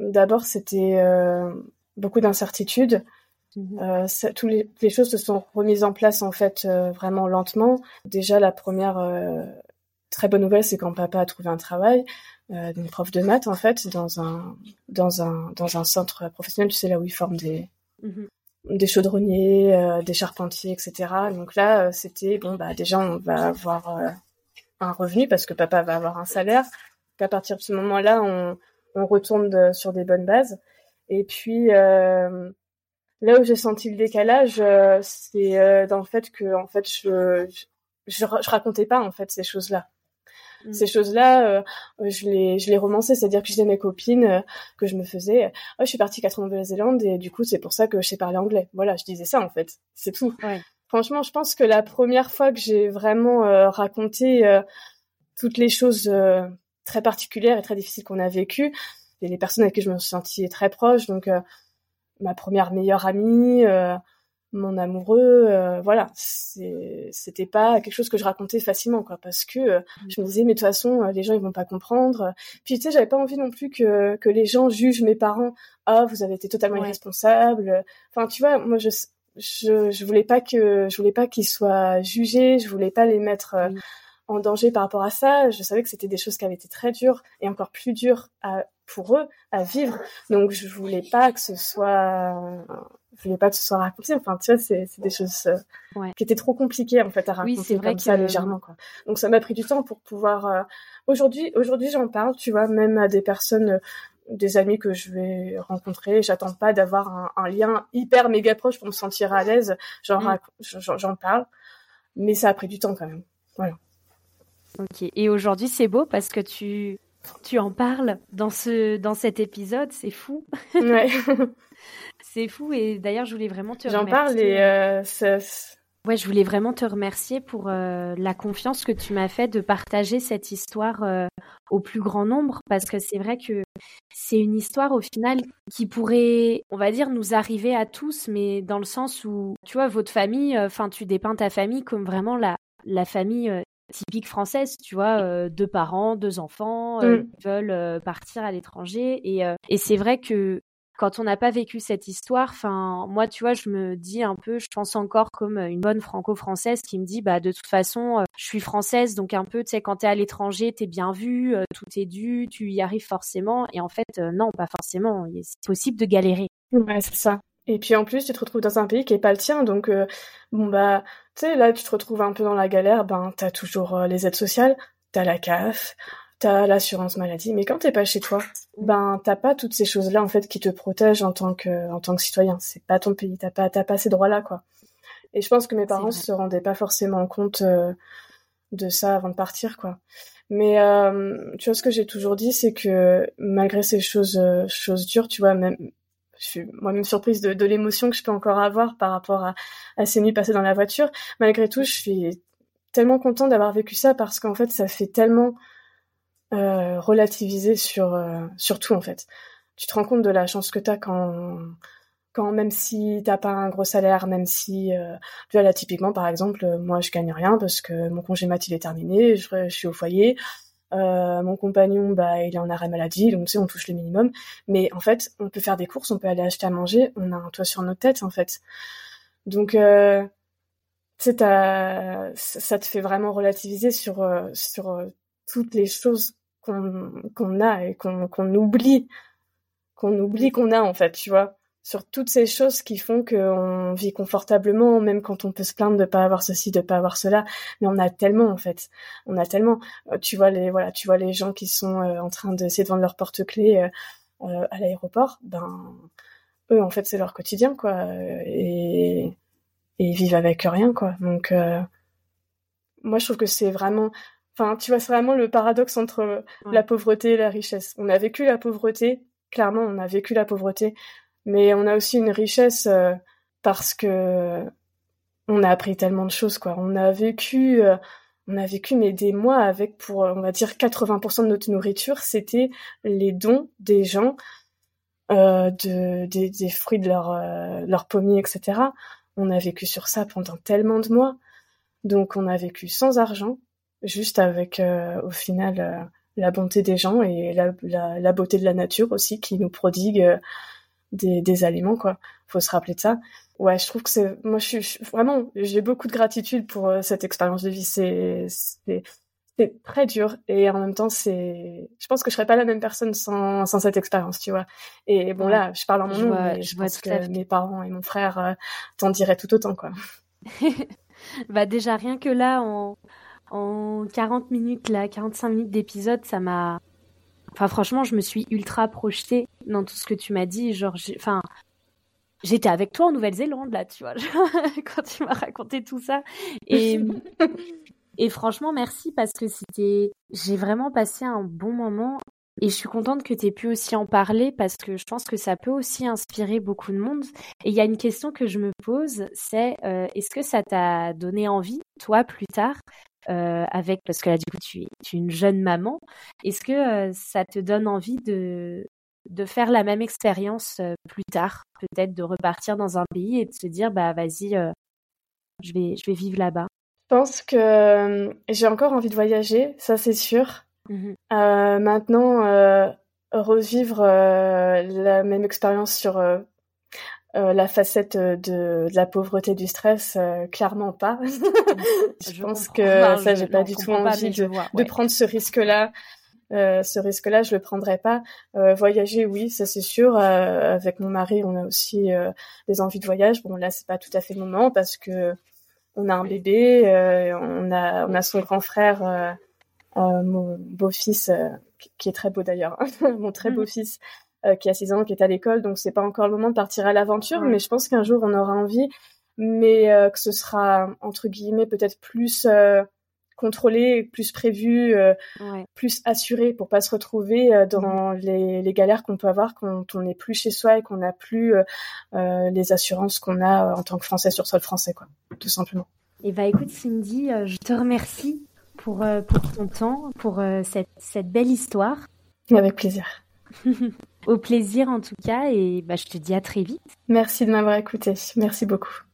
d'abord, c'était euh, beaucoup d'incertitudes. Mmh toutes les, choses se sont remises en place en fait vraiment lentement. Déjà, la première très bonne nouvelle, c'est quand papa a trouvé un travail, une prof de maths en fait, dans un dans un dans un centre professionnel. Tu sais là où ils forment des mmh des chaudronniers, des charpentiers, etc. Donc là, c'était bon bah déjà on va avoir un revenu parce que papa va avoir un salaire. Qu'à partir de ce moment-là, on, on retourne sur des bonnes bases. Et puis euh, là où j'ai senti le décalage, euh, c'est euh, dans le fait que en fait je, je, je racontais pas en fait ces choses-là. Mm. Ces choses-là, je les je les romançais, c'est-à-dire que je disais à mes copines que je me faisais, oh, je suis partie quatre ans en Nouvelle-Zélande et du coup c'est pour ça que je sais parler anglais. Voilà, je disais ça en fait, c'est tout. Ouais. Franchement, je pense que la première fois que j'ai vraiment euh, raconté toutes les choses très particulières et très difficiles qu'on a vécues, et les personnes avec qui je me suis sentie très proche, donc ma première meilleure amie, mon amoureux, voilà, c'était pas quelque chose que je racontais facilement, quoi, parce que mmh. je me disais, mais de toute façon, les gens ils vont pas comprendre. Puis tu sais, j'avais pas envie non plus que que les gens jugent mes parents. Ah, vous avez été totalement irresponsable. Enfin, tu vois, moi je je, je voulais pas que je voulais pas qu'ils soient jugés, je voulais pas les mettre euh, en danger par rapport à ça. Je savais que c'était des choses qui avaient été très dures et encore plus dures à, pour eux à vivre. Donc je voulais pas que ce soit je voulais pas que ce soit raconté. Enfin, tu vois, c'est, des choses euh, qui étaient trop compliquées en fait à raconter oui, c'est vrai comme ça légèrement. Quoi. Donc ça m'a pris du temps pour pouvoir. Euh, aujourd'hui, aujourd'hui, j'en parle, tu vois, même à des personnes des amis que je vais rencontrer. J'attends pas d'avoir un, un, lien hyper méga proche pour me sentir à l'aise. J'en mm. j'en parle, mais ça a pris du temps quand même. Voilà. Ok. Et aujourd'hui, c'est beau parce que tu tu en parles dans ce dans cet épisode. C'est fou. Ouais. c'est fou. Et d'ailleurs, je voulais vraiment te. J'en parle et euh, ça, Ouais, je voulais vraiment te remercier pour euh, la confiance que tu m'as fait de partager cette histoire euh, au plus grand nombre parce que c'est vrai que c'est une histoire au final qui pourrait, on va dire, nous arriver à tous, mais dans le sens où, tu vois, votre famille, enfin, tu dépeins ta famille comme vraiment la, la famille typique française, tu vois, deux parents, deux enfants, mmh. qui veulent partir à l'étranger. Et, et c'est vrai que quand on n'a pas vécu cette histoire, enfin, moi, tu vois, je me dis un peu, je pense encore comme une bonne franco-française qui me dit, bah, de toute façon, je suis française, donc un peu, tu sais, quand t'es à l'étranger, t'es bien vu, tout est dû, tu y arrives forcément. Et en fait, non, pas forcément. C'est possible de galérer. Ouais, c'est ça. Et puis en plus, tu te retrouves dans un pays qui est pas le tien, donc bon bah, tu sais, là, tu te retrouves un peu dans la galère. Ben, t'as toujours les aides sociales, t'as la CAF, t'as l'assurance maladie, mais quand t'es pas chez toi, ben t'as pas toutes ces choses-là en fait qui te protègent en tant que en tant que citoyen. C'est pas ton pays, t'as pas t'as pas ces droits-là quoi. Et je pense que mes parents se rendaient pas forcément compte euh, de ça avant de partir quoi. Mais euh, tu vois ce que j'ai toujours dit, c'est que malgré ces choses euh, choses dures, tu vois même je suis moi-même surprise de, l'émotion que je peux encore avoir par rapport à, ces nuits passées dans la voiture. Malgré tout, je suis tellement contente d'avoir vécu ça parce qu'en fait, ça fait tellement euh, relativiser sur euh, sur tout en fait. Tu te rends compte de la chance que t'as quand quand même si t'as pas un gros salaire, même si euh, tu là typiquement par exemple, moi je gagne rien parce que mon congé mat il est terminé, je suis au foyer. Euh, mon compagnon, bah, il est en arrêt maladie, donc tu sais, on touche le minimum. Mais en fait, on peut faire des courses, on peut aller acheter à manger, on a un toit sur nos têtes, en fait. Donc, euh, tu sais, ça te fait vraiment relativiser sur sur toutes les choses qu'on a et qu'on oublie, qu'on oublie qu'on a en fait, tu vois, sur toutes ces choses qui font qu'on vit confortablement, même quand on peut se plaindre de pas avoir ceci, de pas avoir cela, mais on a tellement en fait, on a tellement, euh, tu vois les voilà, tu vois les gens qui sont euh, en train d'essayer de vendre leur porte-clés euh, à l'aéroport, ben eux en fait c'est leur quotidien quoi, et, et ils vivent avec rien quoi, donc moi je trouve que c'est vraiment Enfin, tu vois, c'est vraiment le paradoxe entre la pauvreté et la richesse. On a vécu la pauvreté, clairement, on a vécu la pauvreté, mais on a aussi une richesse euh, parce que on a appris tellement de choses, quoi. On a vécu, euh, on a vécu mais des mois avec, pour on va dire 80% de notre nourriture, c'était les dons des gens, euh, de, des, des, fruits de leur, leur pommier, etc. On a vécu sur ça pendant tellement de mois, donc on a vécu sans argent juste avec euh, au final euh, la bonté des gens et la, la, la, beauté de la nature aussi qui nous prodigue euh, des, des, aliments quoi. Faut se rappeler de ça. Ouais, je trouve que c'est moi je suis vraiment j'ai beaucoup de gratitude pour cette expérience de vie. C'est c'est c'est très dur et en même temps c'est je pense que je serais pas la même personne sans, sans cette expérience tu vois et bon là je parle en mon nom mais je, pense que mes parents et mon frère t'en diraient tout autant quoi bah déjà rien que là on en 40 minutes, là, 45 minutes d'épisode, ça m'a. Enfin, franchement, je me suis ultra projetée dans tout ce que tu m'as dit. Genre, enfin, j'étais avec toi en Nouvelle-Zélande, là, tu vois, quand tu m'as raconté tout ça. Et, franchement, merci parce que c'était. J'ai vraiment passé un bon moment. Et je suis contente que tu aies pu aussi en parler parce que je pense que ça peut aussi inspirer beaucoup de monde. Et il y a une question que je me pose, c'est euh, est-ce que ça t'a donné envie, toi, plus tard, euh, avec parce que là du coup tu es, une jeune maman. Est-ce que euh, ça te donne envie de de faire la même expérience euh, plus tard, peut-être de repartir dans un pays et de se dire bah vas-y, je vais je vais vivre là-bas. Je pense que j'ai encore envie de voyager, ça c'est sûr. Mmh maintenant, revivre la même expérience sur euh, la facette de, de, la pauvreté du stress, euh, clairement pas. je, pense que ça, j'ai pas du tout envie de, de, prendre ce risque-là. Euh, ce risque-là, je le prendrais pas. Euh, voyager, oui, ça c'est sûr. avec mon mari, on a aussi des envies de voyage. Bon, là, c'est pas tout à fait le moment parce que on a un bébé, on a on a son grand frère, mon beau-fils, qui est très beau d'ailleurs, mon très mmh. beau-fils euh, qui a 6 ans, qui est à l'école, donc c'est pas encore le moment de partir à l'aventure, mais je pense qu'un jour on aura envie, mais euh, que ce sera entre guillemets peut-être plus euh, contrôlé, plus prévu, plus assuré pour pas se retrouver dans les, les, galères qu'on peut avoir quand on n'est plus chez soi et qu'on n'a plus les assurances qu'on a en tant que Français sur sol français, quoi, tout simplement. Et eh bah écoute Cindy, je te remercie pour, pour ton temps, pour cette, cette belle histoire. Avec plaisir. Au plaisir en tout cas et bah, je te dis à très vite. Merci de m'avoir écouté. Merci beaucoup.